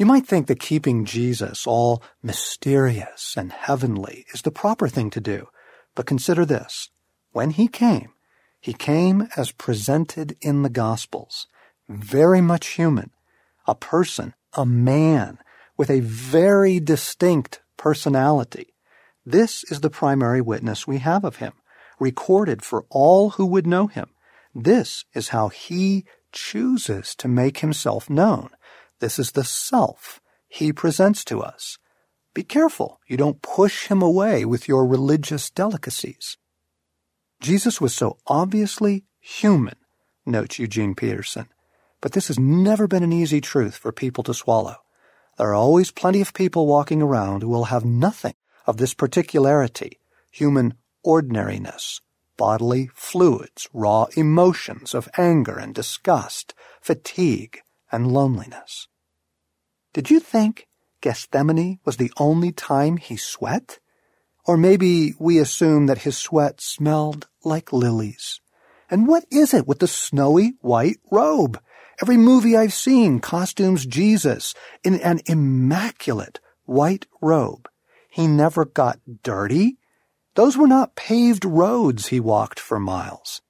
You might think that keeping Jesus all mysterious and heavenly is the proper thing to do, but consider this. When he came, he came as presented in the Gospels, very much human, a person, a man, with a very distinct personality. This is the primary witness we have of him, recorded for all who would know him. This is how he chooses to make himself known. This is the self he presents to us. Be careful you don't push him away with your religious delicacies. Jesus was so obviously human, notes Eugene Peterson, but this has never been an easy truth for people to swallow. There are always plenty of people walking around who will have nothing of this particularity, human ordinariness, bodily fluids, raw emotions of anger and disgust, fatigue and loneliness. Did you think Gethsemane was the only time he sweat? Or maybe we assume that his sweat smelled like lilies. And what is it with the snowy white robe? Every movie I've seen costumes Jesus in an immaculate white robe. He never got dirty. Those were not paved roads he walked for miles.